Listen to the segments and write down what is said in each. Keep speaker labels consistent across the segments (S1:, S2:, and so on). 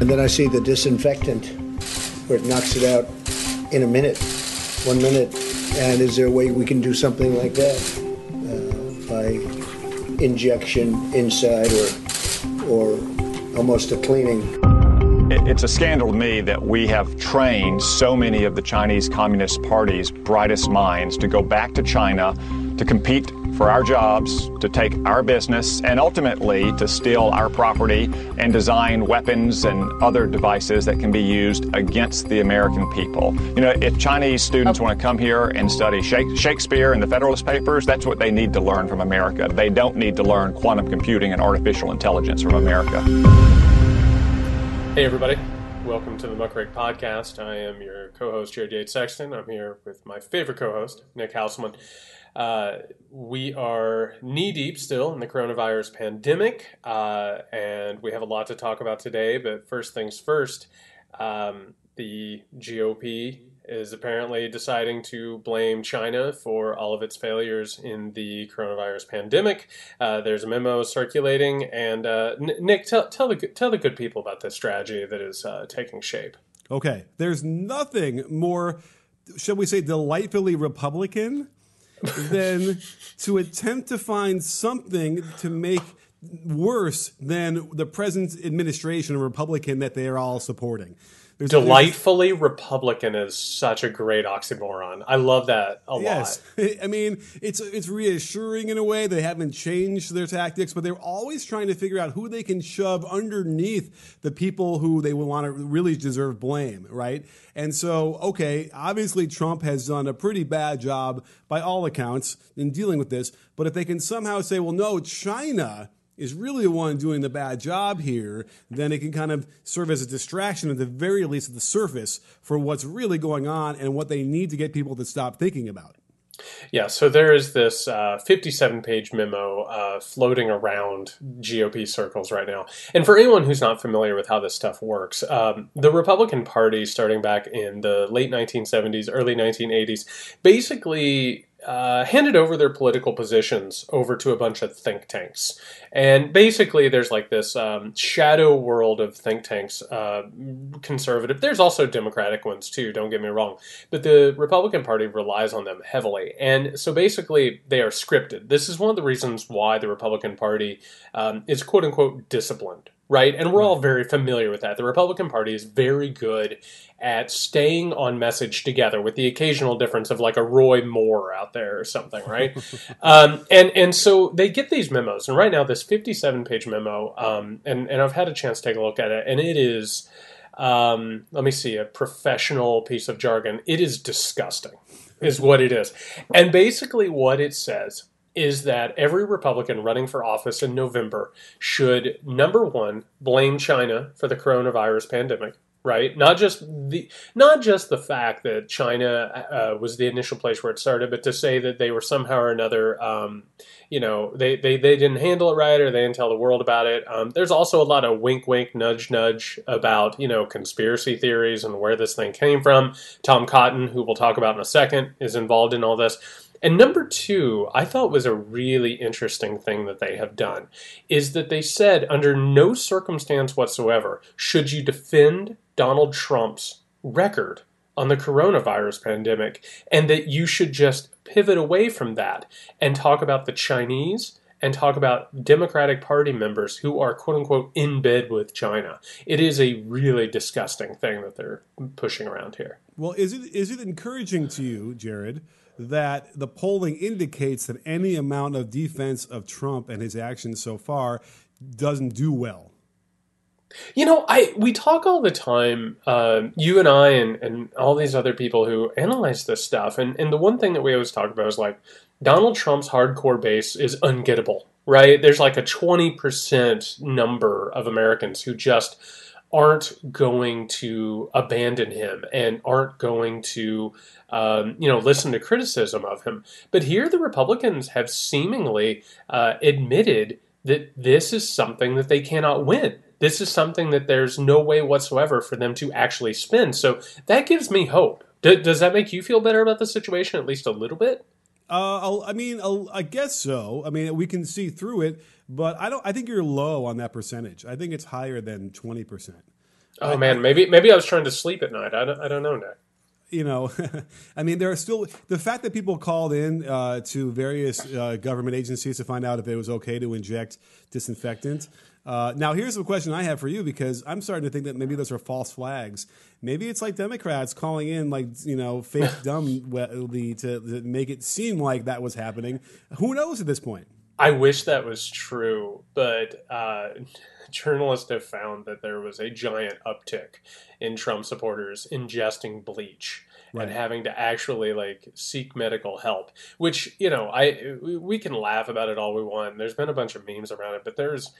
S1: And then I see the disinfectant where it knocks it out in a minute, one minute. And is there a way we can do something like that uh, by injection inside or, or almost a cleaning?
S2: It's a scandal to me that we have trained so many of the Chinese Communist Party's brightest minds to go back to China to compete for our jobs, to take our business, and ultimately to steal our property and design weapons and other devices that can be used against the American people. You know, if Chinese students want to come here and study Shakespeare and the Federalist Papers, that's what they need to learn from America. They don't need to learn quantum computing and artificial intelligence from America.
S3: Hey, everybody. Welcome to the Muckrake Podcast. I am your co host, Jared Yates Sexton. I'm here with my favorite co host, Nick Hauselman. Uh, we are knee deep still in the coronavirus pandemic, uh, and we have a lot to talk about today. But first things first, um, the GOP is apparently deciding to blame China for all of its failures in the coronavirus pandemic. Uh, there's a memo circulating, and uh, Nick, tell, tell the tell the good people about this strategy that is uh, taking shape.
S4: Okay, there's nothing more, shall we say, delightfully Republican than to attempt to find something to make worse than the present administration, Republican, that they are all supporting.
S3: There's Delightfully Republican is such a great oxymoron. I love that a yes.
S4: lot. I mean, it's it's reassuring in a way. They haven't changed their tactics, but they're always trying to figure out who they can shove underneath the people who they would want to really deserve blame, right? And so, okay, obviously Trump has done a pretty bad job by all accounts in dealing with this, but if they can somehow say, well, no, China is really the one doing the bad job here, then it can kind of serve as a distraction at the very least at the surface for what's really going on and what they need to get people to stop thinking about.
S3: Yeah, so there is this uh, 57 page memo uh, floating around GOP circles right now. And for anyone who's not familiar with how this stuff works, um, the Republican Party, starting back in the late 1970s, early 1980s, basically uh, handed over their political positions over to a bunch of think tanks. And basically, there's like this um, shadow world of think tanks, uh, conservative. There's also Democratic ones too, don't get me wrong. But the Republican Party relies on them heavily. And so basically, they are scripted. This is one of the reasons why the Republican Party um, is quote unquote disciplined right? And we're all very familiar with that. The Republican Party is very good at staying on message together, with the occasional difference of like a Roy Moore out there or something, right? um, and and so they get these memos, and right now this 57 page memo, um, and and I've had a chance to take a look at it, and it is. Um, let me see a professional piece of jargon. It is disgusting, is what it is. And basically, what it says is that every Republican running for office in November should, number one, blame China for the coronavirus pandemic right? Not just the not just the fact that China uh, was the initial place where it started, but to say that they were somehow or another, um, you know, they, they they didn't handle it right or they didn't tell the world about it. Um, there's also a lot of wink, wink, nudge, nudge about you know conspiracy theories and where this thing came from. Tom Cotton, who we'll talk about in a second, is involved in all this. And number two, I thought was a really interesting thing that they have done is that they said under no circumstance whatsoever should you defend Donald Trump's record on the coronavirus pandemic and that you should just pivot away from that and talk about the Chinese and talk about Democratic Party members who are quote unquote in bed with China. It is a really disgusting thing that they're pushing around here.
S4: Well, is it is it encouraging to you, Jared, that the polling indicates that any amount of defense of Trump and his actions so far doesn't do well.
S3: You know, I we talk all the time, uh, you and I, and, and all these other people who analyze this stuff, and and the one thing that we always talk about is like Donald Trump's hardcore base is ungettable, right? There's like a twenty percent number of Americans who just aren't going to abandon him and aren't going to um, you know listen to criticism of him. But here the republicans have seemingly uh, admitted that this is something that they cannot win. This is something that there's no way whatsoever for them to actually spin. So that gives me hope. D- does that make you feel better about the situation at least a little bit?
S4: Uh, I mean, I guess so. I mean, we can see through it, but I don't. I think you're low on that percentage. I think it's higher than twenty percent.
S3: Oh man, maybe maybe I was trying to sleep at night. I don't, I don't know, Nick.
S4: you know, I mean, there are still the fact that people called in uh, to various uh, government agencies to find out if it was okay to inject disinfectant. Uh, now, here's a question I have for you because I'm starting to think that maybe those are false flags. Maybe it's like Democrats calling in, like you know, fake dumb to, to make it seem like that was happening. Who knows at this point?
S3: I wish that was true, but uh, journalists have found that there was a giant uptick in Trump supporters ingesting bleach right. and having to actually like seek medical help. Which you know, I we can laugh about it all we want. There's been a bunch of memes around it, but there's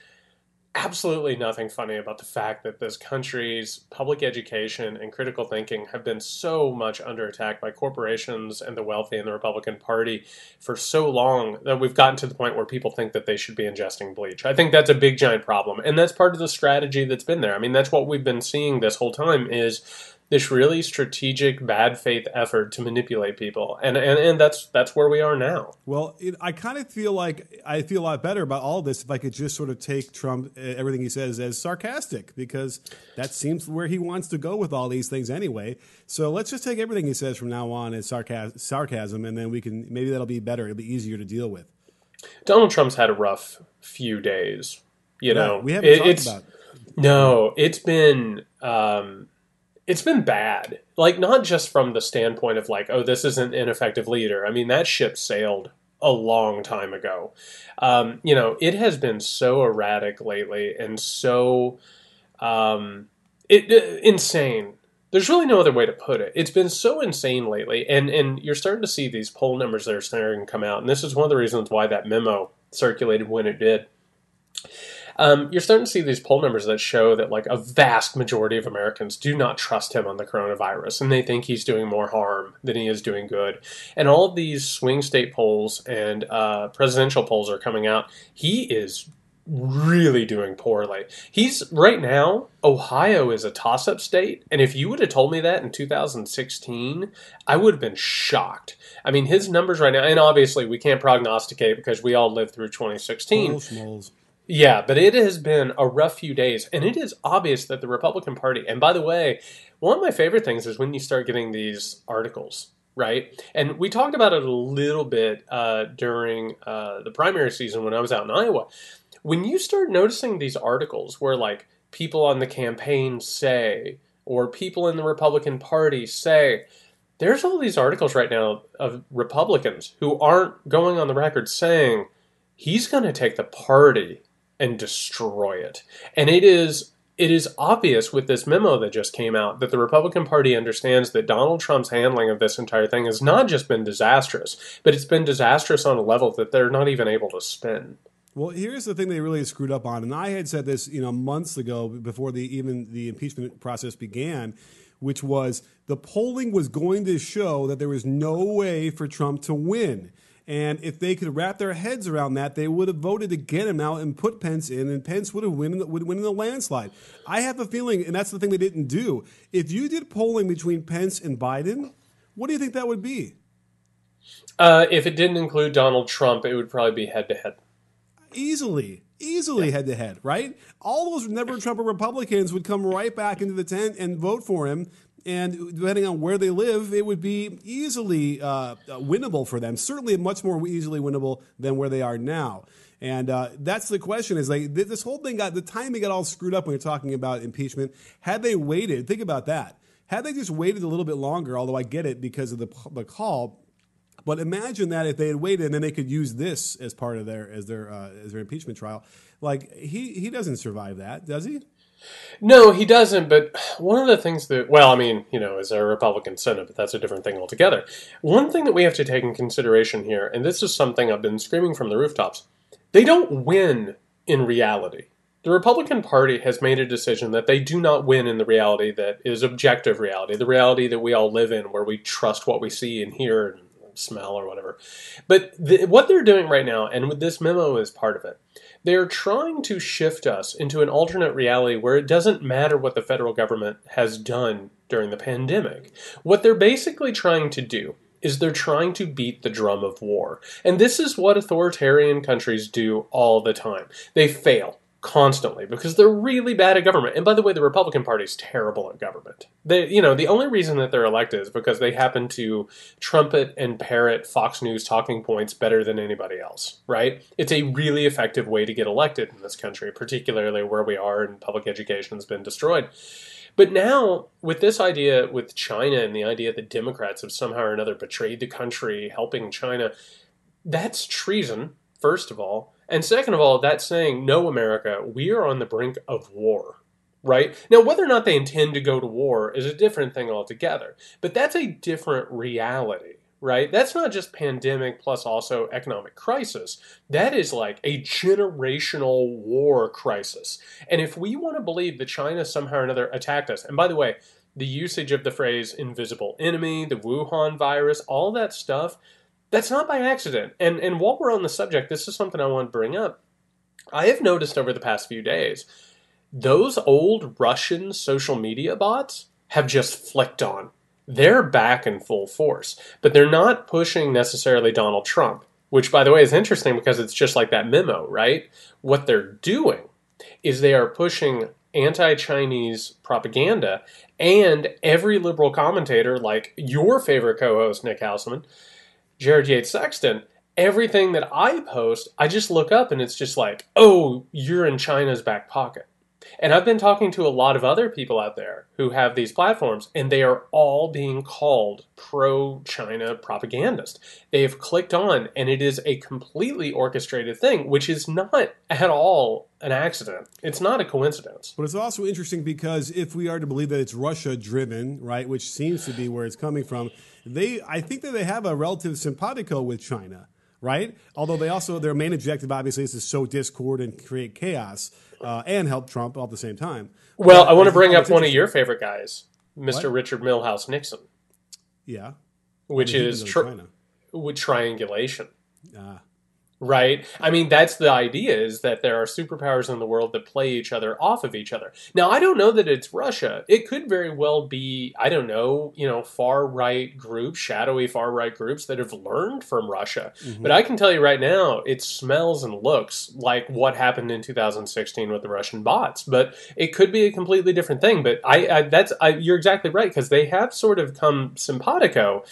S3: absolutely nothing funny about the fact that this country's public education and critical thinking have been so much under attack by corporations and the wealthy and the Republican Party for so long that we've gotten to the point where people think that they should be ingesting bleach. I think that's a big giant problem and that's part of the strategy that's been there. I mean that's what we've been seeing this whole time is this really strategic bad faith effort to manipulate people. And and, and that's that's where we are now.
S4: Well it, i kind of feel like i feel a lot better about all this if i could just sort of take trump uh, everything he says as sarcastic because that seems where he wants to go with all these things anyway. So let's just take everything he says from now on as sarcasm, sarcasm and then we can maybe that'll be better it'll be easier to deal with.
S3: Donald trump's had a rough few days you know?
S4: we haven't it, talked
S3: it's
S4: about
S3: no it's been um, it's been bad. Like not just from the standpoint of like, oh, this is an ineffective leader. I mean, that ship sailed a long time ago. Um, you know, it has been so erratic lately and so um, it, uh, insane. There's really no other way to put it. It's been so insane lately, and and you're starting to see these poll numbers that are starting to come out, and this is one of the reasons why that memo circulated when it did um, you're starting to see these poll numbers that show that like a vast majority of Americans do not trust him on the coronavirus, and they think he's doing more harm than he is doing good. And all of these swing state polls and uh, presidential polls are coming out. He is really doing poorly. He's right now, Ohio is a toss up state. And if you would have told me that in 2016, I would have been shocked. I mean, his numbers right now, and obviously we can't prognosticate because we all lived through 2016. Yeah, but it has been a rough few days, and it is obvious that the Republican Party, and by the way, one of my favorite things is when you start getting these articles, right? And we talked about it a little bit uh, during uh, the primary season when I was out in Iowa. When you start noticing these articles where, like, people on the campaign say, or people in the Republican Party say, there's all these articles right now of Republicans who aren't going on the record saying, he's going to take the party and destroy it. And it is it is obvious with this memo that just came out that the Republican Party understands that Donald Trump's handling of this entire thing has not just been disastrous, but it's been disastrous on a level that they're not even able to spin.
S4: Well, here's the thing they really screwed up on, and I had said this, you know, months ago before the even the impeachment process began, which was the polling was going to show that there was no way for Trump to win. And if they could wrap their heads around that, they would have voted to get him out and put Pence in, and Pence would have win would win in the landslide. I have a feeling, and that's the thing they didn't do. If you did polling between Pence and Biden, what do you think that would be?
S3: Uh, if it didn't include Donald Trump, it would probably be head to head.
S4: Easily, easily head to head, right? All those never Trump Republicans would come right back into the tent and vote for him and depending on where they live, it would be easily uh, winnable for them. Certainly, much more easily winnable than where they are now. And uh, that's the question: is like this whole thing got the timing got all screwed up when you're talking about impeachment. Had they waited, think about that. Had they just waited a little bit longer, although I get it because of the the call, but imagine that if they had waited and then they could use this as part of their as their uh, as their impeachment trial. Like he he doesn't survive that, does he?
S3: No, he doesn't. But one of the things that, well, I mean, you know, as a Republican Senate, but that's a different thing altogether. One thing that we have to take in consideration here, and this is something I've been screaming from the rooftops, they don't win in reality. The Republican Party has made a decision that they do not win in the reality that is objective reality, the reality that we all live in, where we trust what we see and hear and smell or whatever. But the, what they're doing right now, and this memo is part of it, they're trying to shift us into an alternate reality where it doesn't matter what the federal government has done during the pandemic. What they're basically trying to do is they're trying to beat the drum of war. And this is what authoritarian countries do all the time. They fail constantly because they're really bad at government. And by the way, the Republican Party is terrible at government. They, you know, the only reason that they're elected is because they happen to trumpet and parrot Fox News talking points better than anybody else, right? It's a really effective way to get elected in this country, particularly where we are and public education has been destroyed. But now, with this idea with China and the idea that Democrats have somehow or another betrayed the country, helping China, that's treason, first of all. And second of all, that's saying, no, America, we are on the brink of war. Right? Now, whether or not they intend to go to war is a different thing altogether. But that's a different reality right? That's not just pandemic plus also economic crisis. That is like a generational war crisis. And if we want to believe that China somehow or another attacked us, and by the way, the usage of the phrase invisible enemy, the Wuhan virus, all that stuff, that's not by accident. And and while we're on the subject, this is something I want to bring up. I have noticed over the past few days, those old Russian social media bots have just flicked on. They're back in full force, but they're not pushing necessarily Donald Trump, which by the way is interesting because it's just like that memo, right? What they're doing is they are pushing anti-Chinese propaganda and every liberal commentator like your favorite co-host Nick Hauselman Jared Yates Sexton, everything that I post, I just look up and it's just like, oh, you're in China's back pocket. And I've been talking to a lot of other people out there who have these platforms, and they are all being called pro China propagandist. They have clicked on, and it is a completely orchestrated thing, which is not at all an accident. It's not a coincidence.
S4: But it's also interesting because if we are to believe that it's Russia driven, right, which seems to be where it's coming from, they I think that they have a relative simpatico with China right? Although they also their main objective obviously is to sow discord and create chaos uh, and help Trump all at the same time.
S3: Well, but I want to bring up one of your favorite guys, Mr. What? Richard Milhous Nixon.
S4: Yeah,
S3: which I mean, is tri- with triangulation. Ah. Right? I mean, that's the idea is that there are superpowers in the world that play each other off of each other. Now, I don't know that it's Russia. It could very well be, I don't know, you know, far right groups, shadowy far right groups that have learned from Russia. Mm-hmm. But I can tell you right now, it smells and looks like what happened in 2016 with the Russian bots. But it could be a completely different thing. But I, I that's, I, you're exactly right, because they have sort of come simpatico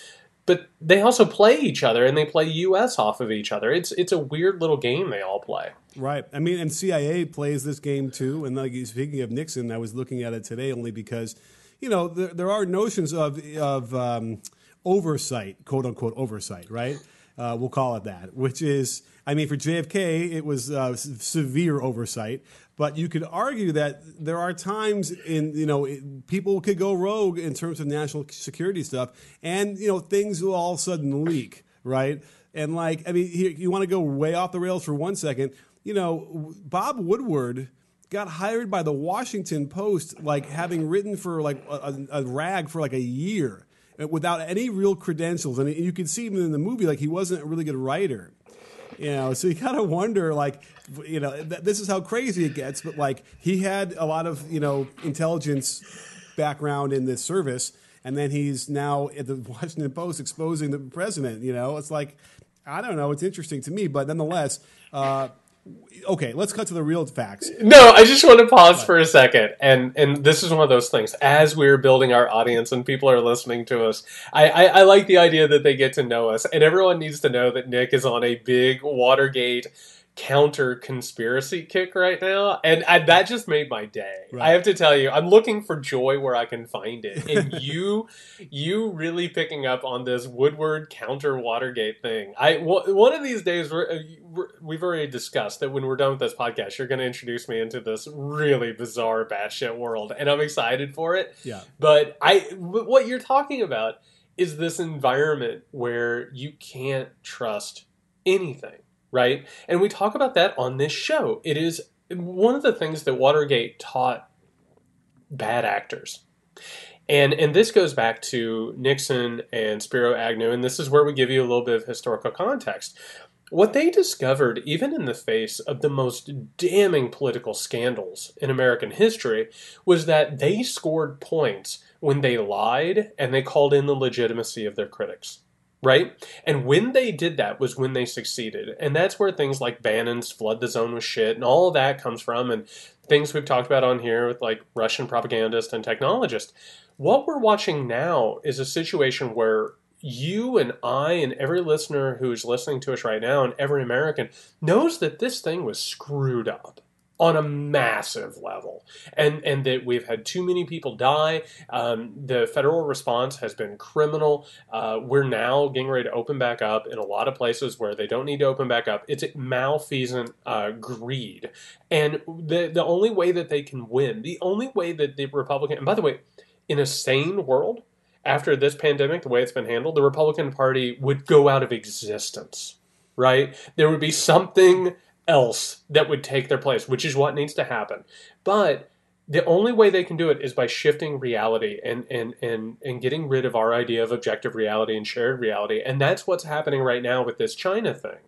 S3: but they also play each other and they play US off of each other. It's it's a weird little game they all play.
S4: Right. I mean, and CIA plays this game too. And like speaking of Nixon, I was looking at it today only because, you know, there, there are notions of of um, oversight, quote unquote oversight, right? Uh, we'll call it that, which is, I mean, for JFK, it was uh, severe oversight. But you could argue that there are times in you know people could go rogue in terms of national security stuff, and you know things will all of a sudden leak, right? And like I mean, you want to go way off the rails for one second. You know, Bob Woodward got hired by the Washington Post, like having written for like a, a rag for like a year without any real credentials, and you can see him in the movie like he wasn't a really good writer. You know, so you kind of wonder, like, you know, th- this is how crazy it gets. But like, he had a lot of, you know, intelligence background in this service, and then he's now at the Washington Post exposing the president. You know, it's like, I don't know. It's interesting to me, but nonetheless, uh, okay, let's cut to the real facts.
S3: No, I just want to pause for a second, and and this is one of those things. As we're building our audience and people are listening to us, I, I, I like the idea that they get to know us, and everyone needs to know that Nick is on a big Watergate counter conspiracy kick right now, and I, that just made my day. Right. I have to tell you, I'm looking for joy where I can find it, and you, you really picking up on this Woodward counter Watergate thing. I one of these days we're, uh, we're, we've already discussed that when we're done with this podcast, you're going to introduce me into this really bizarre batshit world, and I'm excited for it.
S4: Yeah,
S3: but I what you're talking about is this environment where you can't trust anything right? And we talk about that on this show. It is one of the things that Watergate taught bad actors. And and this goes back to Nixon and Spiro Agnew, and this is where we give you a little bit of historical context. What they discovered, even in the face of the most damning political scandals in American history, was that they scored points when they lied and they called in the legitimacy of their critics right? And when they did that was when they succeeded. And that's where things like Bannon's flood the zone with shit and all of that comes from and things we've talked about on here with like Russian propagandist and technologist. What we're watching now is a situation where you and I and every listener who's listening to us right now and every American knows that this thing was screwed up on a massive level, and and that we've had too many people die. Um, the federal response has been criminal. Uh, we're now getting ready to open back up in a lot of places where they don't need to open back up. It's malfeasant uh, greed, and the the only way that they can win, the only way that the Republican, and by the way, in a sane world, after this pandemic, the way it's been handled, the Republican Party would go out of existence right? There would be something else that would take their place, which is what needs to happen. But the only way they can do it is by shifting reality and and and and getting rid of our idea of objective reality and shared reality. And that's what's happening right now with this China thing.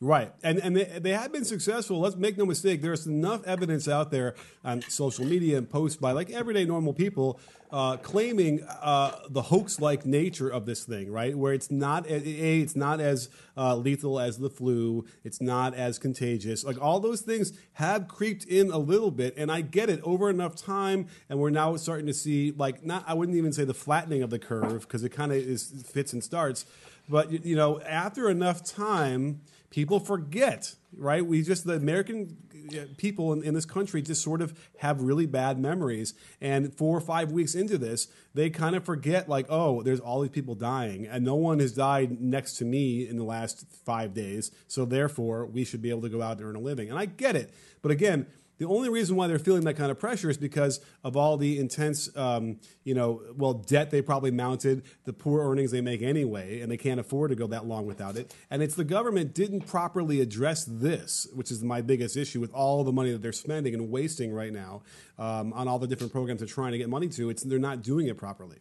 S4: Right. And and they, they have been successful. Let's make no mistake. There's enough evidence out there on social media and posts by like everyday normal people uh, claiming uh, the hoax-like nature of this thing, right? Where it's not a, it's not as uh, lethal as the flu. It's not as contagious. Like all those things have creeped in a little bit, and I get it over enough time, and we're now starting to see like not I wouldn't even say the flattening of the curve because it kind of is fits and starts, but you know after enough time people forget, right? We just, the American uh, people in, in, this country just sort of have really bad memories. And four or five weeks into this, they kind of forget, like, oh, there's all these people dying, and no one has died next to me in the last five days. So therefore, we should be able to go out and earn a living. And I get it. But again, the only reason why they're feeling that kind of pressure is because of all the intense, um, you know, well, debt they probably mounted, the poor earnings they make anyway, and they can't afford to go that long without it. And it's the government didn't properly address this, which is my biggest issue with all the money that they're spending and wasting right now um, on all the different programs they're trying to get money to. It's they're not doing it properly.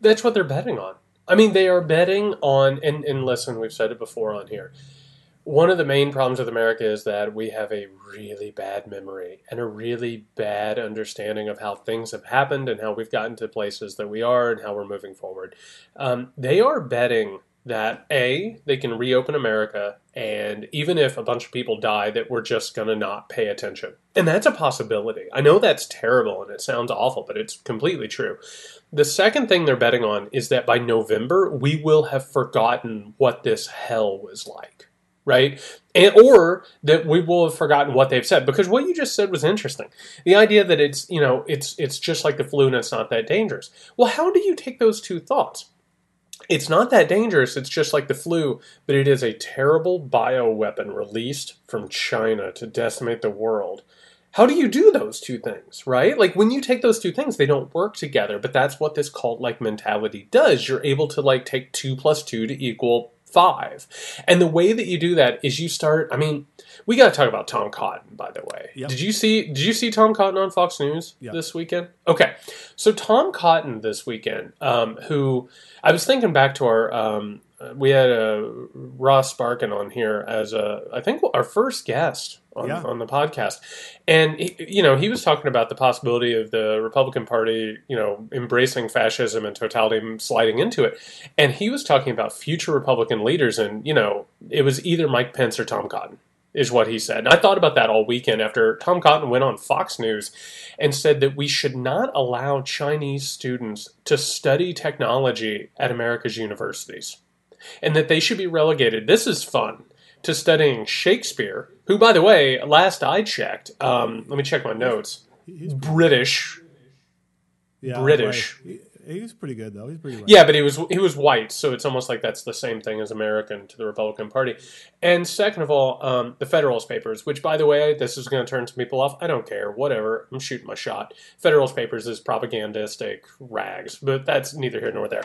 S3: That's what they're betting on. I mean, they are betting on, and, and listen, we've said it before on here one of the main problems with America is that we have a really bad memory and a really bad understanding of how things have happened and how we've gotten to places that we are and how we're moving forward. Um, they are betting that A, they can reopen America, and even if a bunch of people die, that we're just going to not pay attention. And that's a possibility. I know that's terrible and it sounds awful, but it's completely true. The second thing they're betting on is that by November, we will have forgotten what this hell was like right? And, or that we will have forgotten what they've said because what you just said was interesting. The idea that it's you know it's it's just like the flu and it's not that dangerous. Well, how do you take those two thoughts? It's not that dangerous. It's just like the flu, but it is a terrible bioweapon released from China to decimate the world. How do you do those two things, right? Like when you take those two things, they don't work together, but that's what this cult like mentality does. You're able to like take two plus two to equal five. And the way that you do that is you start. I mean, we got to talk about Tom Cotton, by the way. Yep. Did you see? Did you see Tom Cotton on Fox News yep. this weekend? Okay, so Tom Cotton this weekend, um, who I was thinking back to our. Um, we had a Ross Barkan on here as a, I think our first guest on, yeah. on the podcast. And, he, you know, he was talking about the possibility of the Republican Party, you know, embracing fascism and totality sliding into it. And he was talking about future Republican leaders. And, you know, it was either Mike Pence or Tom Cotton is what he said. And I thought about that all weekend after Tom Cotton went on Fox News and said that we should not allow Chinese students to study technology at America's universities and that they should be relegated. This is fun to studying Shakespeare, who, by the way, last I checked, um, let me check my notes. He's British. Yeah, British.
S4: Right. He's pretty good though. He's pretty.
S3: Yeah, but he was he was white, so it's almost like that's the same thing as American to the Republican Party. And second of all, um, the Federalist Papers, which by the way, this is going to turn some people off. I don't care. Whatever. I'm shooting my shot. Federalist Papers is propagandistic rags, but that's neither here nor there.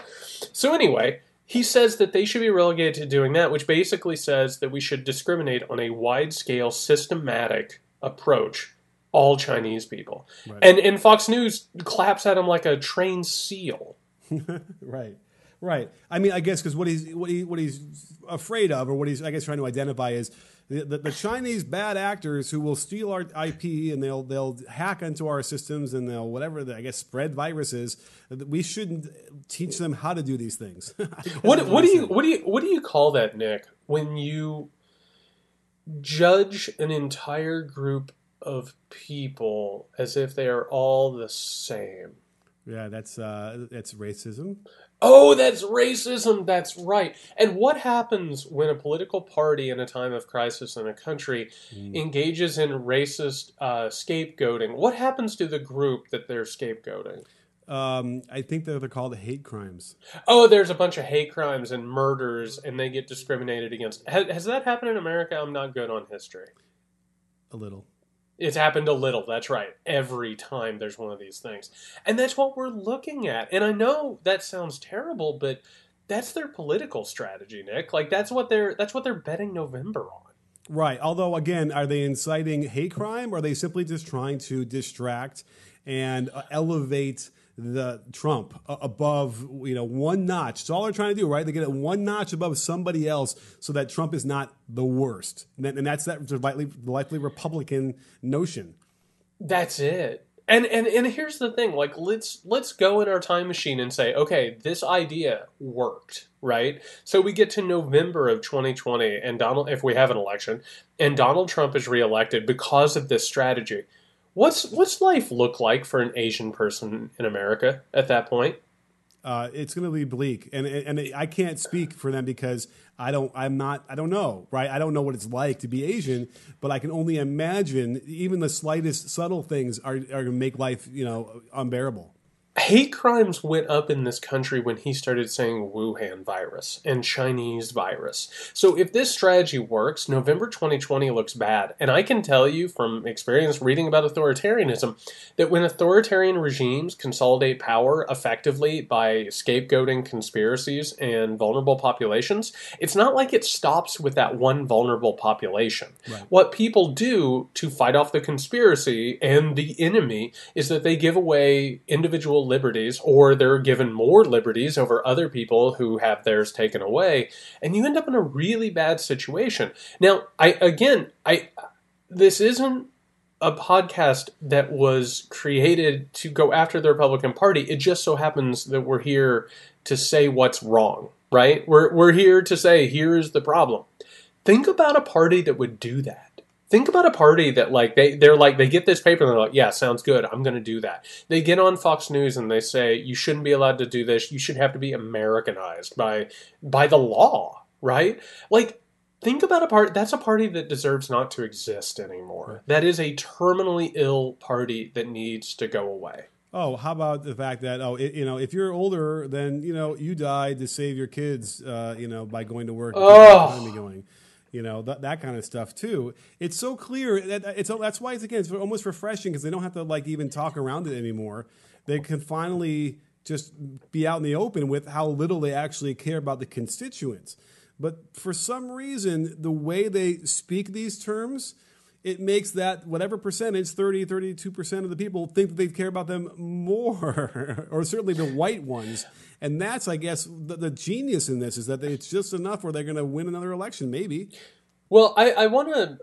S3: So anyway, he says that they should be relegated to doing that, which basically says that we should discriminate on a wide scale, systematic approach all Chinese people. Right. And and Fox News claps at him like a trained seal.
S4: right. Right. I mean, I guess because what he's what he what he's afraid of, or what he's I guess trying to identify is The, the, the Chinese bad actors who will steal our IP and they'll they'll hack into our systems and they'll whatever I guess spread viruses. We shouldn't teach them how to do these things.
S3: what what do you what do you what do you call that, Nick? When you judge an entire group of people as if they are all the same.
S4: Yeah, that's uh, that's racism.
S3: Oh, that's racism. That's right. And what happens when a political party in a time of crisis in a country mm. engages in racist uh, scapegoating? What happens to the group that they're scapegoating?
S4: Um, I think that they're called hate crimes.
S3: Oh, there's a bunch of hate crimes and murders, and they get discriminated against. Has, has that happened in America? I'm not good on history.
S4: A little.
S3: It's happened a little. That's right. Every time there's one of these things. And that's what we're looking at. And I know that sounds terrible, but that's their political strategy, Nick. Like that's what they're that's what they're betting November on.
S4: Right. Although again, are they inciting hate crime or are they simply just trying to distract and uh, elevate the Trump above, you know, one notch. It's all they're trying to do, right? They get it one notch above somebody else so that Trump is not the worst. And, that's that likely, likely Republican notion.
S3: That's it. And, and and here's the thing like let's let's go in our time machine and say okay this idea worked right so we get to november of 2020 and donald if we have an election and donald trump is reelected because of this strategy What's what's life look like for an Asian person in America at that point?
S4: Uh, it's going to be bleak, and and I can't speak for them because I don't. I'm not. I don't know. Right. I don't know what it's like to be Asian, but I can only imagine even the slightest subtle things are are going to make life you know unbearable
S3: hate crimes went up in this country when he started saying Wuhan virus and Chinese virus. So if this strategy works, November 2020 looks bad. And I can tell you from experience reading about authoritarianism that when authoritarian regimes consolidate power effectively by scapegoating conspiracies and vulnerable populations, it's not like it stops with that one vulnerable population. Right. What people do to fight off the conspiracy and the enemy is that they give away individual liberties or they're given more liberties over other people who have theirs taken away and you end up in a really bad situation. Now i again i this isn't a podcast that was created to go after the republican party. It just so happens that we're here to say what's wrong right? We're, we're here to say here's the problem. Think about a party that would do that Think about a party that like they they're like they get this paper and they're like, yeah, sounds good. I'm going to do that. They get on Fox News and they say you shouldn't be allowed to do this. You should have to be Americanized by by the law, right? Like think about a part that's a party that deserves not to exist anymore. That is a terminally ill party that needs to go away.
S4: Oh, how about the fact that oh, it, you know, if you're older, then you know you died to save your kids, uh, you know, by going to work.
S3: Oh.
S4: going you know that, that kind of stuff too. It's so clear that it's that's why it's again it's almost refreshing because they don't have to like even talk around it anymore. They can finally just be out in the open with how little they actually care about the constituents. But for some reason the way they speak these terms it makes that whatever percentage 30 32% of the people think that they care about them more or certainly the white ones. And that's i guess the, the genius in this is that it's just enough where they're going to win another election maybe.
S3: Well i, I want to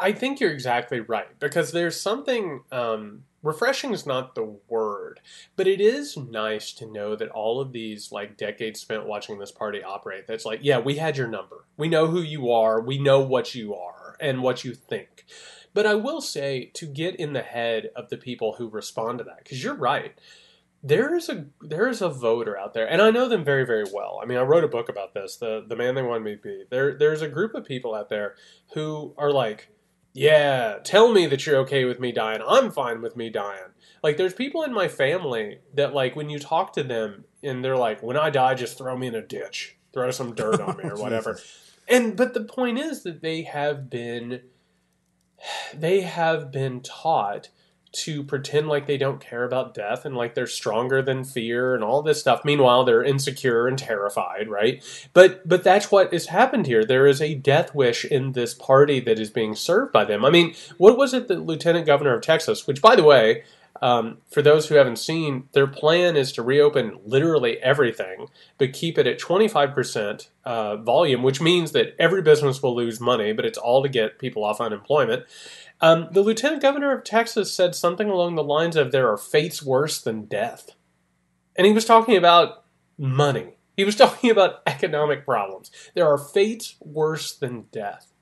S3: i think you're exactly right because there's something um, refreshing is not the word but it is nice to know that all of these like decades spent watching this party operate that's like yeah we had your number. We know who you are. We know what you are and what you think. But I will say to get in the head of the people who respond to that, because you're right. There is a there is a voter out there, and I know them very very well. I mean, I wrote a book about this. The the man they wanted me to be. There there's a group of people out there who are like, yeah, tell me that you're okay with me dying. I'm fine with me dying. Like, there's people in my family that, like, when you talk to them and they're like, when I die, just throw me in a ditch, throw some dirt on me or oh, whatever. And but the point is that they have been they have been taught to pretend like they don't care about death and like they're stronger than fear and all this stuff. Meanwhile, they're insecure and terrified, right? But but that's what has happened here. There is a death wish in this party that is being served by them. I mean, what was it that Lieutenant Governor of Texas, which by the way, Um, for those who haven't seen, their plan is to reopen literally everything, but keep it at 25% uh, volume, which means that every business will lose money, but it's all to get people off unemployment. Um, the lieutenant governor of Texas said something along the lines of there are fates worse than death. And he was talking about money. He was talking about economic problems. There are fates worse than death.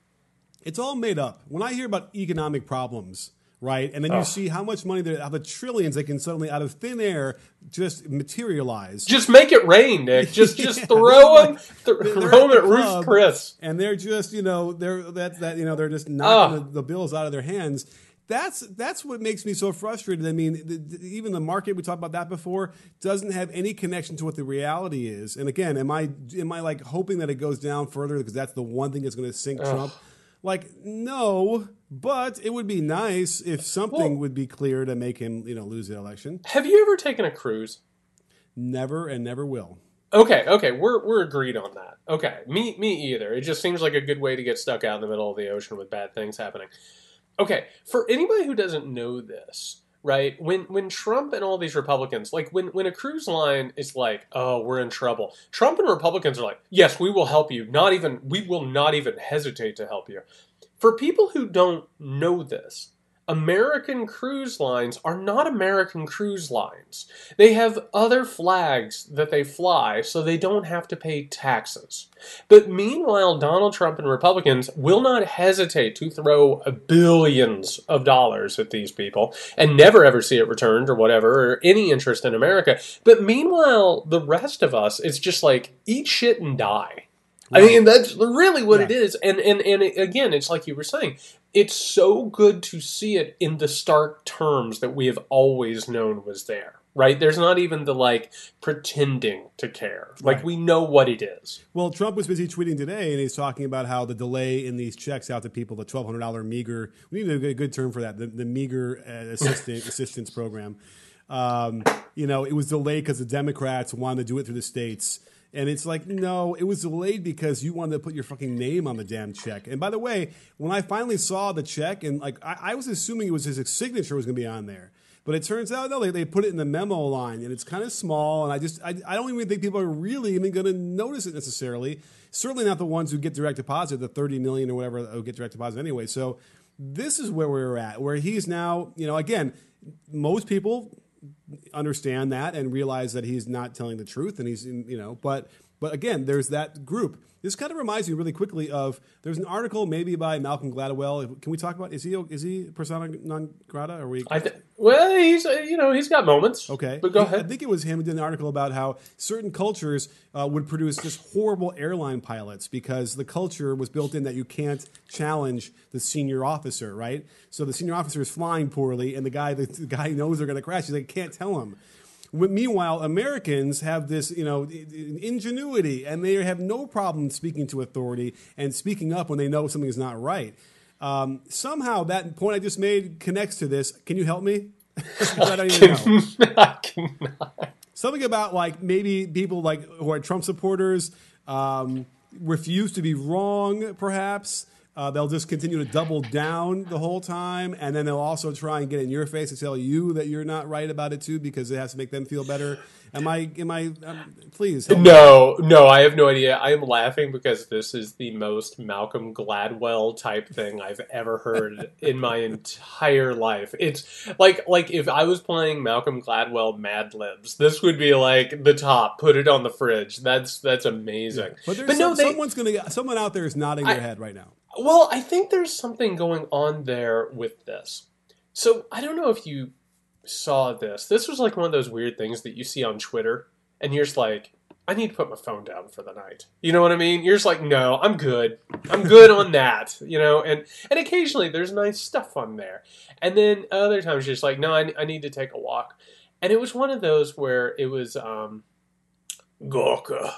S4: It's all made up. When I hear about economic problems, right, and then you
S3: Oh.
S4: see how much money, there, how the trillions they can suddenly out of thin air just materialize.
S3: Just make it rain, Nick. Just just
S4: Yeah,
S3: throw
S4: they're
S3: them, th- throw them
S4: at the
S3: Ruth. Chris.
S4: and they're just you know they're that that you know they're just knocking
S3: Ah.
S4: the, the bills out of their hands. That's that's what makes me so frustrated. I mean, the, the, even the market we talked about that before doesn't have any connection to what the reality is. And again, am I am I like hoping that it goes down further because that's the one thing that's going to sink Trump? Like no, but it would be nice if something
S3: Well-
S4: would be clear to make him you know lose the election.
S3: Have you ever taken a cruise?
S4: Never and never will.
S3: Okay, okay, we're we're agreed on that. Okay, me me either. It just seems like a good way to get stuck out in the middle of the ocean with bad things happening. Okay, for anybody who doesn't know this, right? When when Trump and all these Republicans, like when when a cruise line is like, "Oh, we're in trouble." Trump and Republicans are like, "Yes, we will help you. Not even we will not even hesitate to help you." For people who don't know this, American cruise lines are not American cruise lines. They have other flags that they fly so they don't have to pay taxes. But meanwhile, Donald Trump and Republicans will not hesitate to throw billions of dollars at these people and never ever see it returned or whatever, or any interest in America. But meanwhile, the rest of us, it's just like eat shit and die. I mean, that's really what it
S4: Yeah.
S3: is. And and and again, it's like you were saying, it's so good to see it in the stark terms that we have always known was there. Right? There's not even the like pretending to care. Like
S4: Right.
S3: we know what it is.
S4: Well, Trump was busy tweeting today, and he's talking about how the delay in these checks out to people, the twelve hundred dollar meager, we need a good, good term for that, the, the meager uh, assistant, assistance program. Um, you know, it was delayed because the Democrats wanted to do it through the states. And it's like, no, it was delayed because you wanted to put your fucking name on the damn check. And by the way, when I finally saw the check, and like I, I was assuming it was his signature was going to be on there. But it turns out no, they, they put it in the memo line, and it's kind of small. And I just I, I don't even think people are really even going to notice it necessarily. Certainly not the ones who get direct deposit, the thirty million or whatever who get direct deposit anyway. So this is where we're at, where he's now. You know, again, most people understand that and realize that he's not telling the truth, and he's you know, but but again, there's that group. This kind of reminds me really quickly of there's an article maybe by Malcolm Gladwell. Can we talk about is he is he persona non grata? Are we?
S3: I th- well, he's you know he's got moments.
S4: Okay,
S3: but go
S4: He- I think it was him who did an article about how certain cultures uh, would produce just horrible airline pilots because the culture was built in that you can't challenge the senior officer, right? So the senior officer is flying poorly, and the guy the, the guy knows they're going to crash. He's like, can't tell him. Meanwhile, Americans have this, you know, ingenuity, and they have no problem speaking to authority and speaking up when they know something is not right. Um, somehow, that point I just made connects to this. Can you help me? I don't even know
S3: I cannot.
S4: something about like maybe people like who are Trump supporters um, refuse to be wrong. Perhaps uh, they'll just continue to double down the whole time, and then they'll also try and get in your face and tell you that you're not right about it too, because it has to make them feel better. Am I? Am I? Um, please. Help me.
S3: No, no, I have no idea. I am laughing because this is the most Malcolm Gladwell type thing I've ever heard in my entire life. It's like like if I was playing Malcolm Gladwell Mad Libs, this would be like the top. Put it on the fridge. That's that's amazing.
S4: But there's
S3: But no,
S4: some,
S3: they,
S4: someone's gonna. Someone out there is nodding
S3: I-
S4: their head right now.
S3: Well, I think there's something going on there with this. So I don't know if you saw this. This was like one of those weird things that you see on Twitter, and you're just like, I need to put my phone down for the night. You know what I mean? You're just like, no, I'm good. I'm good on that. You know, and and occasionally there's nice stuff on there, and then other times you're just like, no, I, I need to take a walk. And it was one of those where it was um, Gorka.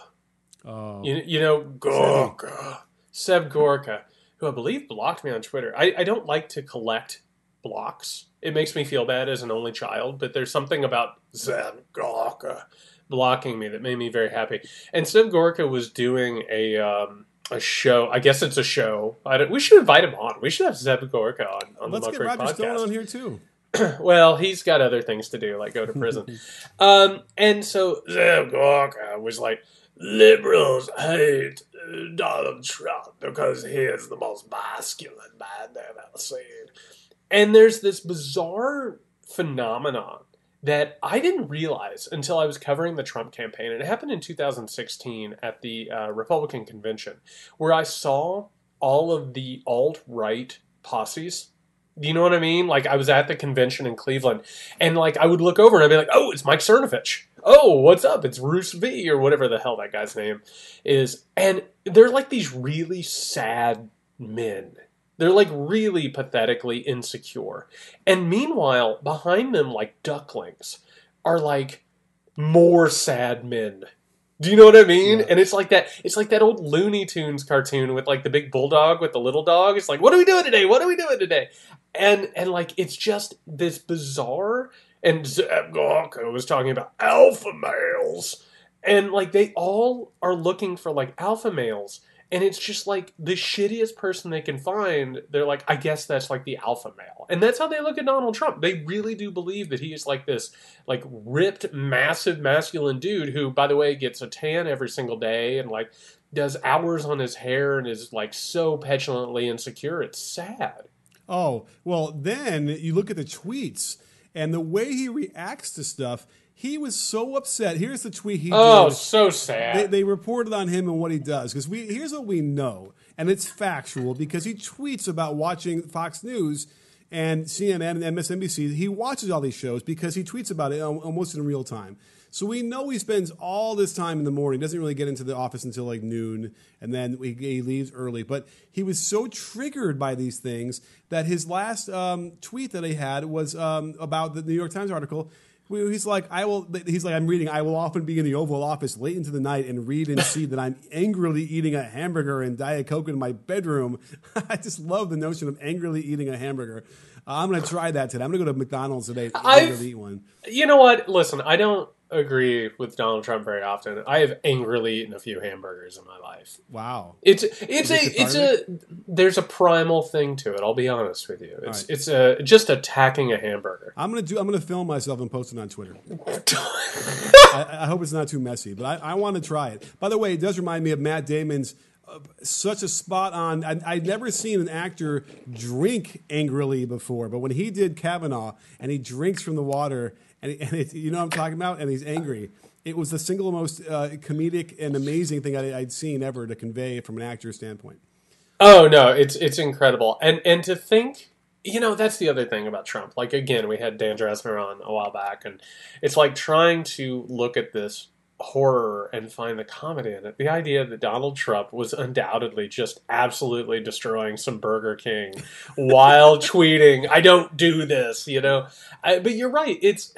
S4: Oh,
S3: You, you know, Gorka. Seb Gorka, who I believe blocked me on Twitter. I, I don't like to collect blocks. It makes me feel bad as an only child, but there's something about Seb Gorka blocking me that made me very happy. And Seb Gorka was doing a um, a show. I guess it's a show. I don't, we should invite him on. We should have Seb Gorka on, on
S4: let's
S3: the
S4: get Roger
S3: podcast.
S4: Stone on here too.
S3: well, he's got other things to do, like go to prison. um, and so Seb Gorka was like, liberals hate uh, Donald Trump because he is the most masculine man they've ever seen. And there's this bizarre phenomenon that I didn't realize until I was covering the Trump campaign. And it happened in 2016 at the uh, Republican convention, where I saw all of the alt right posses. Do you know what I mean? Like I was at the convention in Cleveland, and like I would look over and I'd be like, "Oh, it's Mike Cernovich. Oh, what's up? It's Bruce V or whatever the hell that guy's name is." And they're like these really sad men. They're like really pathetically insecure. And meanwhile, behind them, like ducklings, are like more sad men. Do you know what I mean?
S4: Yeah.
S3: And it's like that. It's like that old Looney Tunes cartoon with like the big bulldog with the little dog. It's like, what are we doing today? What are we doing today? And and like it's just this bizarre. And Seb uh, Gorka was talking about alpha males, and like they all are looking for like alpha males. And it's just like the shittiest person they can find. They're like, I guess that's like the alpha male, and that's how they look at Donald Trump. They really do believe that he is like this, like ripped, massive, masculine dude who, by the way, gets a tan every single day and like does hours on his hair and is like so petulantly insecure. It's sad.
S4: Oh, well, then you look at the tweets and the way he reacts to stuff. He was so upset. Here's the tweet he
S3: Oh,
S4: did.
S3: so
S4: They,
S3: sad.
S4: they reported on him and what he does because we here's what we know, and it's factual because he tweets about watching Fox News and CNN and MSNBC. He watches all these shows because he tweets about it almost in real time. So we know he spends all this time in the morning. Doesn't really get into the office until like noon, and then he, leaves early. But he was so triggered by these things that his last um, tweet that he had was um, about the New York Times article. He's like, I will. He's like, I'm reading. I will often be in the Oval Office late into the night and read and see that I'm angrily eating a hamburger and Diet Coke in my bedroom. I just love the notion of angrily eating a hamburger. I'm going to try that today. I'm going to go to McDonald's today angrily eat one.
S3: you know what? Listen, I don't agree with Donald Trump very often. I have angrily eaten a few hamburgers in my life.
S4: Wow.
S3: It's it's a it's a there's a primal thing to it. I'll be honest with you. It's
S4: right.
S3: it's a just attacking a hamburger.
S4: I'm gonna do. I'm gonna film myself and post it on Twitter. I, I hope it's not too messy, but I, I want to try it. By the way, it does remind me of Matt Damon's. Such a spot on. I, I'd never seen an actor drink angrily before, but when he did Kavanaugh and he drinks from the water, and, and it, you know what I'm talking about, and he's angry. It was the single most uh, comedic and amazing thing I, I'd seen ever to convey from an actor's standpoint.
S3: Oh no, it's it's incredible. And and to think, you know, that's the other thing about Trump. Like again, we had Dan Drezner on a while back, and it's like trying to look at this horror and find the comedy in it. The idea that Donald Trump was undoubtedly just absolutely destroying some Burger King while tweeting, "I don't do this," you know. I, but you're right. It's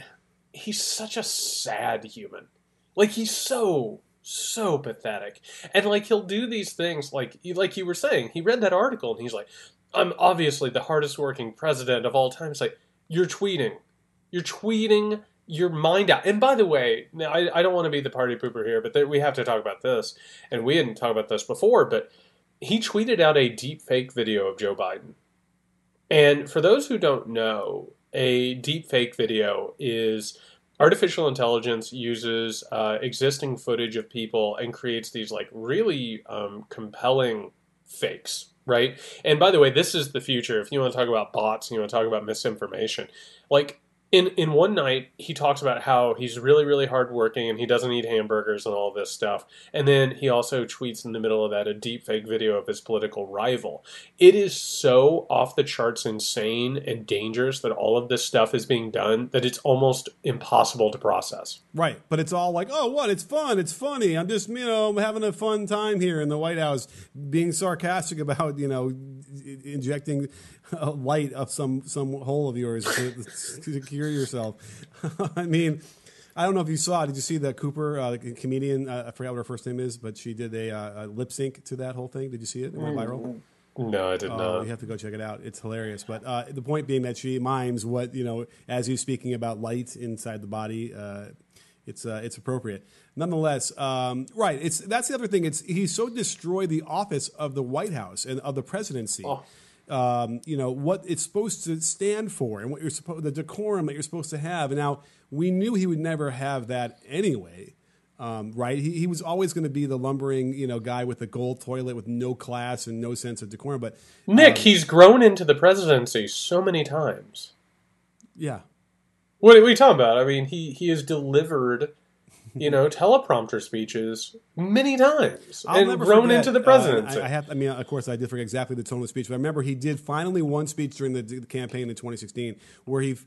S3: he's such a sad human. Like he's so so pathetic. And like he'll do these things like like you were saying, he read that article and he's like, I'm obviously the hardest working president of all time. It's like, you're tweeting. You're tweeting your mind out. And by the way, now I, I don't want to be the party pooper here, but there, we have to talk about this. And we didn't talk about this before, but he tweeted out a deep fake video of Joe Biden. And for those who don't know, a deep fake video is artificial intelligence uses uh, existing footage of people and creates these like really um, compelling fakes right and by the way this is the future if you want to talk about bots and you want to talk about misinformation like in in one night he talks about how he's really really hardworking and he doesn't eat hamburgers and all this stuff and then he also tweets in the middle of that a deep fake video of his political rival it is so off the charts insane and dangerous that all of this stuff is being done that it's almost impossible to process
S4: Right, but it's all like, oh, what? It's fun. It's funny. I'm just, you know, having a fun time here in the White House, being sarcastic about, you know, injecting a light of some some hole of yours to cure yourself. I mean, I don't know if you saw. Did you see that Cooper, uh, the comedian? Uh, I forgot what her first name is, but she did a, uh, a lip sync to that whole thing. Did you see it? It went viral.
S3: no i did
S4: Oh,
S3: not
S4: you have to go check it out. It's hilarious. But uh, the point being that she mimes what you know as he's speaking about light inside the body. Uh, it's uh, it's appropriate. Nonetheless, um, right? It's that's the other thing. It's he so destroyed the office of the White House and of the presidency.
S3: Oh.
S4: Um, you know, what it's supposed to stand for and what you're supposed, the decorum that you're supposed to have. And now we knew he would never have that anyway. Um, right? He, he was always going to be the lumbering, you know, guy with the gold toilet with no class and no sense of decorum. But
S3: Nick, he's grown into the presidency so many times.
S4: yeah,
S3: What are we talking about? I mean, he he has delivered, you know, teleprompter speeches many times
S4: I'll
S3: and grown
S4: forget,
S3: into the
S4: uh,
S3: presidency.
S4: I, I have. I mean, of course, I did forget exactly the tone of the speech, but I remember he did finally one speech during the, the campaign in 2016 where he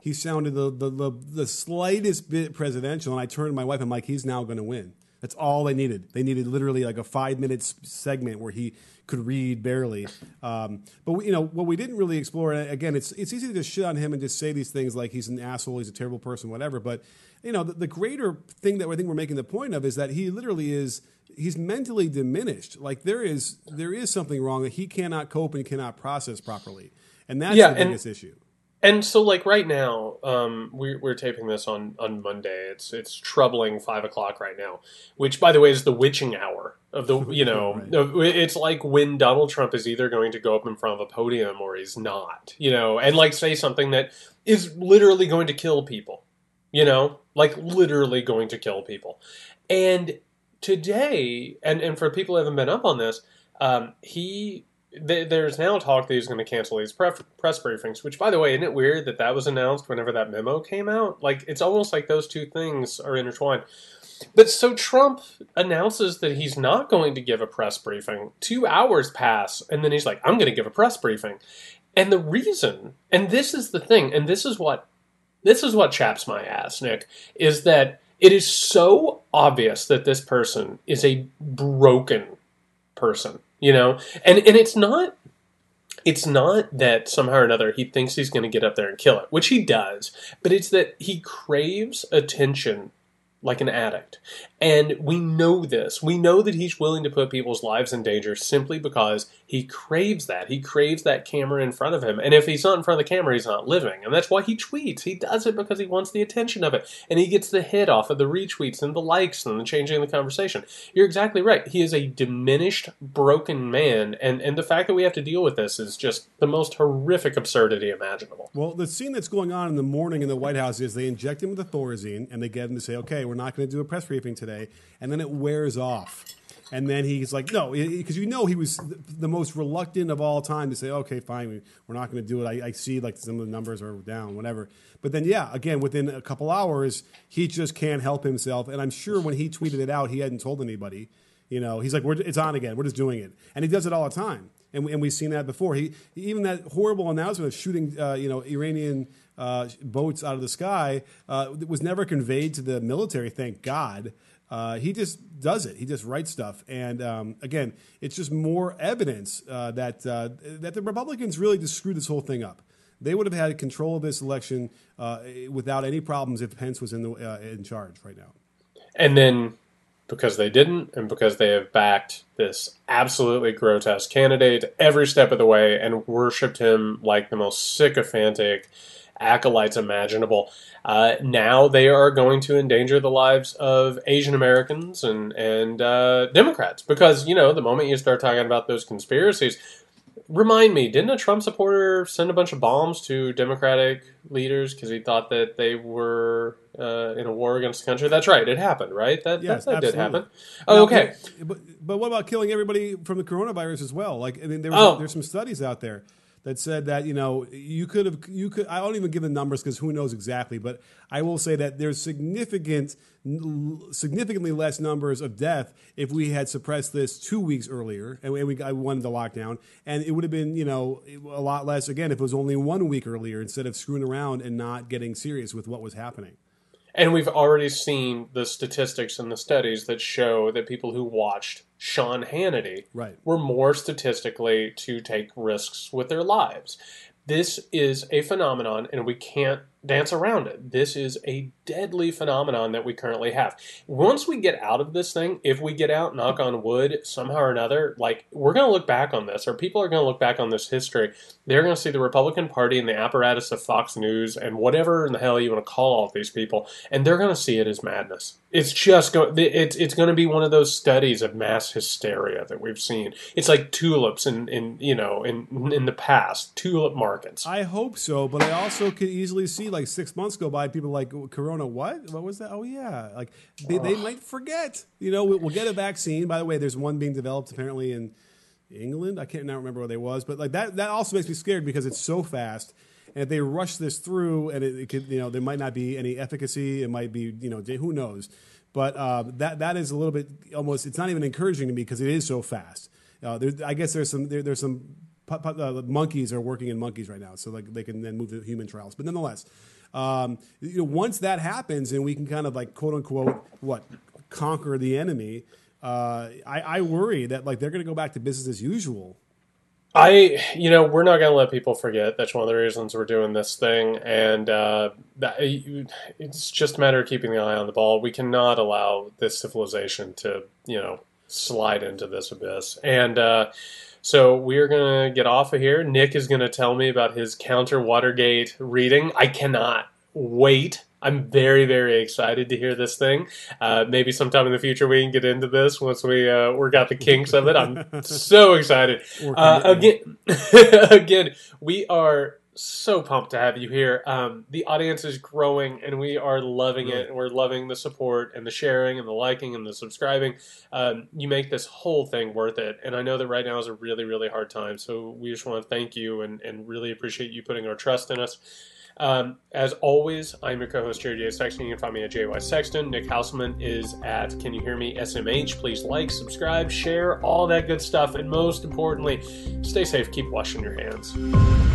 S4: he sounded the, the the the slightest bit presidential, and I turned to my wife. I'm like, he's now going to win. That's all they needed. They needed literally like a five minute segment where he could read barely. Um, but we, you know what we didn't really explore. and Again, it's it's easy to just shit on him and just say these things like he's an asshole, he's a terrible person, whatever. But you know the, the greater thing that I think we're making the point of is that he literally is he's mentally diminished. Like there is there is something wrong that he cannot cope and cannot process properly, and that's
S3: Yeah,
S4: the
S3: and-
S4: biggest issue.
S3: And so, like right now, um, we're, we're taping this on, on Monday. It's it's troubling five o'clock right now, which, by the way, is the witching hour of the you know.
S4: Right.
S3: It's like when Donald Trump is either going to go up in front of a podium or he's not, you know, and like say something that is literally going to kill people, you know, like literally going to kill people. And today, and and for people who haven't been up on this, um, he th- there's now talk that he's going to cancel these pref- press briefings. Which, by the way, isn't it weird that that was announced whenever that memo came out? Like it's almost like those two things are intertwined. But so Trump announces that he's not going to give a press briefing. Two hours pass, and then he's like, "I'm going to give a press briefing." And the reason, and this is the thing, and this is what this is what chaps my ass, Nick, is that it is so obvious that this person is a broken person, you know? And and it's not it's not that somehow or another he thinks he's going to get up there and kill it, which he does, but it's that he craves attention like an addict. And we know this. We know that he's willing to put people's lives in danger simply because he craves that. He craves that camera in front of him. And if he's not in front of the camera, he's not living. And that's why he tweets. He does it because he wants the attention of it. And he gets the hit off of the retweets and the likes and the changing the conversation. You're exactly right. He is a diminished, broken man. And, and the fact that we have to deal with this is just the most horrific absurdity imaginable.
S4: Well, the scene that's going on in the morning in the White House is they inject him with the Thorazine and they get him to say, "Okay, we're not going to do a press briefing today," and then it wears off. And then he's like, no, because you know he was the most reluctant of all time to say, okay, fine, we- we're not going to do it. I, I see like some of the numbers are down, whatever. But then, yeah, again, within a couple hours, he just can't help himself. And I'm sure when he tweeted it out, he hadn't told anybody. You know, he's like, we're, it's on again. We're just doing it. And he does it all the time. And, we, and we've seen that before. He even that horrible announcement of shooting, uh, you know, Iranian uh, boats out of the sky uh, was never conveyed to the military. Thank God. Uh, he just does it. He just writes stuff, and um, again, it's just more evidence uh, that uh, that the Republicans really just screwed this whole thing up. They would have had control of this election uh, without any problems if Pence was in the uh, in charge right now.
S3: And then because they didn't, and because they have backed this absolutely grotesque candidate every step of the way and worshipped him like the most sycophantic acolytes imaginable, uh, now they are going to endanger the lives of Asian Americans and and uh, Democrats because you know the moment you start talking about those conspiracies. Remind me, didn't a Trump supporter send a bunch of bombs to Democratic leaders because he thought that they were uh, in a war against the country? That's right, it happened, right? That
S4: Yes,
S3: that, that did happen. Oh,
S4: Now,
S3: okay.
S4: But, but what about killing everybody from the coronavirus as well? Like, I mean, there was,
S3: Oh.
S4: there's some studies out there that said that you know you could have you could. I don't even give the numbers because who knows exactly. But I will say that there's significant, significantly less numbers of death if we had suppressed this two weeks earlier and we, got one the lockdown, and it would have been you know a lot less again if it was only one week earlier instead of screwing around and not getting serious with what was happening.
S3: And we've already seen the statistics and the studies that show that people who watched Sean Hannity
S4: Right.
S3: were more statistically to take risks with their lives. This is a phenomenon, and we can't dance around it. This is a deadly phenomenon that we currently have. Once we get out of this thing, if we get out, knock on wood, somehow or another, like we're going to look back on this, or people are going to look back on this history. They're going to see the Republican Party and the apparatus of Fox News and whatever in the hell you want to call all these people, and they're going to see it as madness. It's just going. It's it's going to be one of those studies of mass hysteria that we've seen. It's like tulips in in you know in in the past tulip markets.
S4: I hope so, but I also could easily see like six months go by, people like Corona. What? What was that? Oh yeah, like they, they might forget. You know, we'll, we'll get a vaccine. By the way, there's one being developed apparently in England. I can't now remember where they was, but like that that also makes me scared because it's so fast. And if they rush this through, and it, it could, you know, there might not be any efficacy. It might be, you know, who knows. But uh, that that is a little bit almost. It's not even encouraging to me because it is so fast. Uh, there, I guess there's some there, there's some uh, monkeys are working in monkeys right now, so like they can then move to human trials. But nonetheless, um, you know, once that happens and we can kind of like quote unquote what conquer the enemy, uh, I, I worry that like they're going to go back to business as usual.
S3: I, you know, we're not going to let people forget. That's one of the reasons we're doing this thing, and uh, that, it's just a matter of keeping the eye on the ball. We cannot allow this civilization to, you know, slide into this abyss. And uh, so we're going to get off of here. Nick is going to tell me about his counter Watergate reading. I cannot wait I'm very, very excited to hear this thing. Uh, maybe sometime in the future we can get into this once we uh, work out the kinks of it. I'm so excited. Uh, again, again, we are so pumped to have you here. Um, the audience is growing, and we are loving it. And we're loving the support and the sharing and the liking and the subscribing. Um, you make this whole thing worth it. And I know that right now is a really, really hard time. So we just want to thank you and, and really appreciate you putting our trust in us. Um, as always, I'm your co-host Jerry J. Sexton. You can find me at JY Sexton. Nick Hauselman is at Can You Hear Me SMH. Please like, subscribe, share, all that good stuff, and most importantly, stay safe. Keep washing your hands.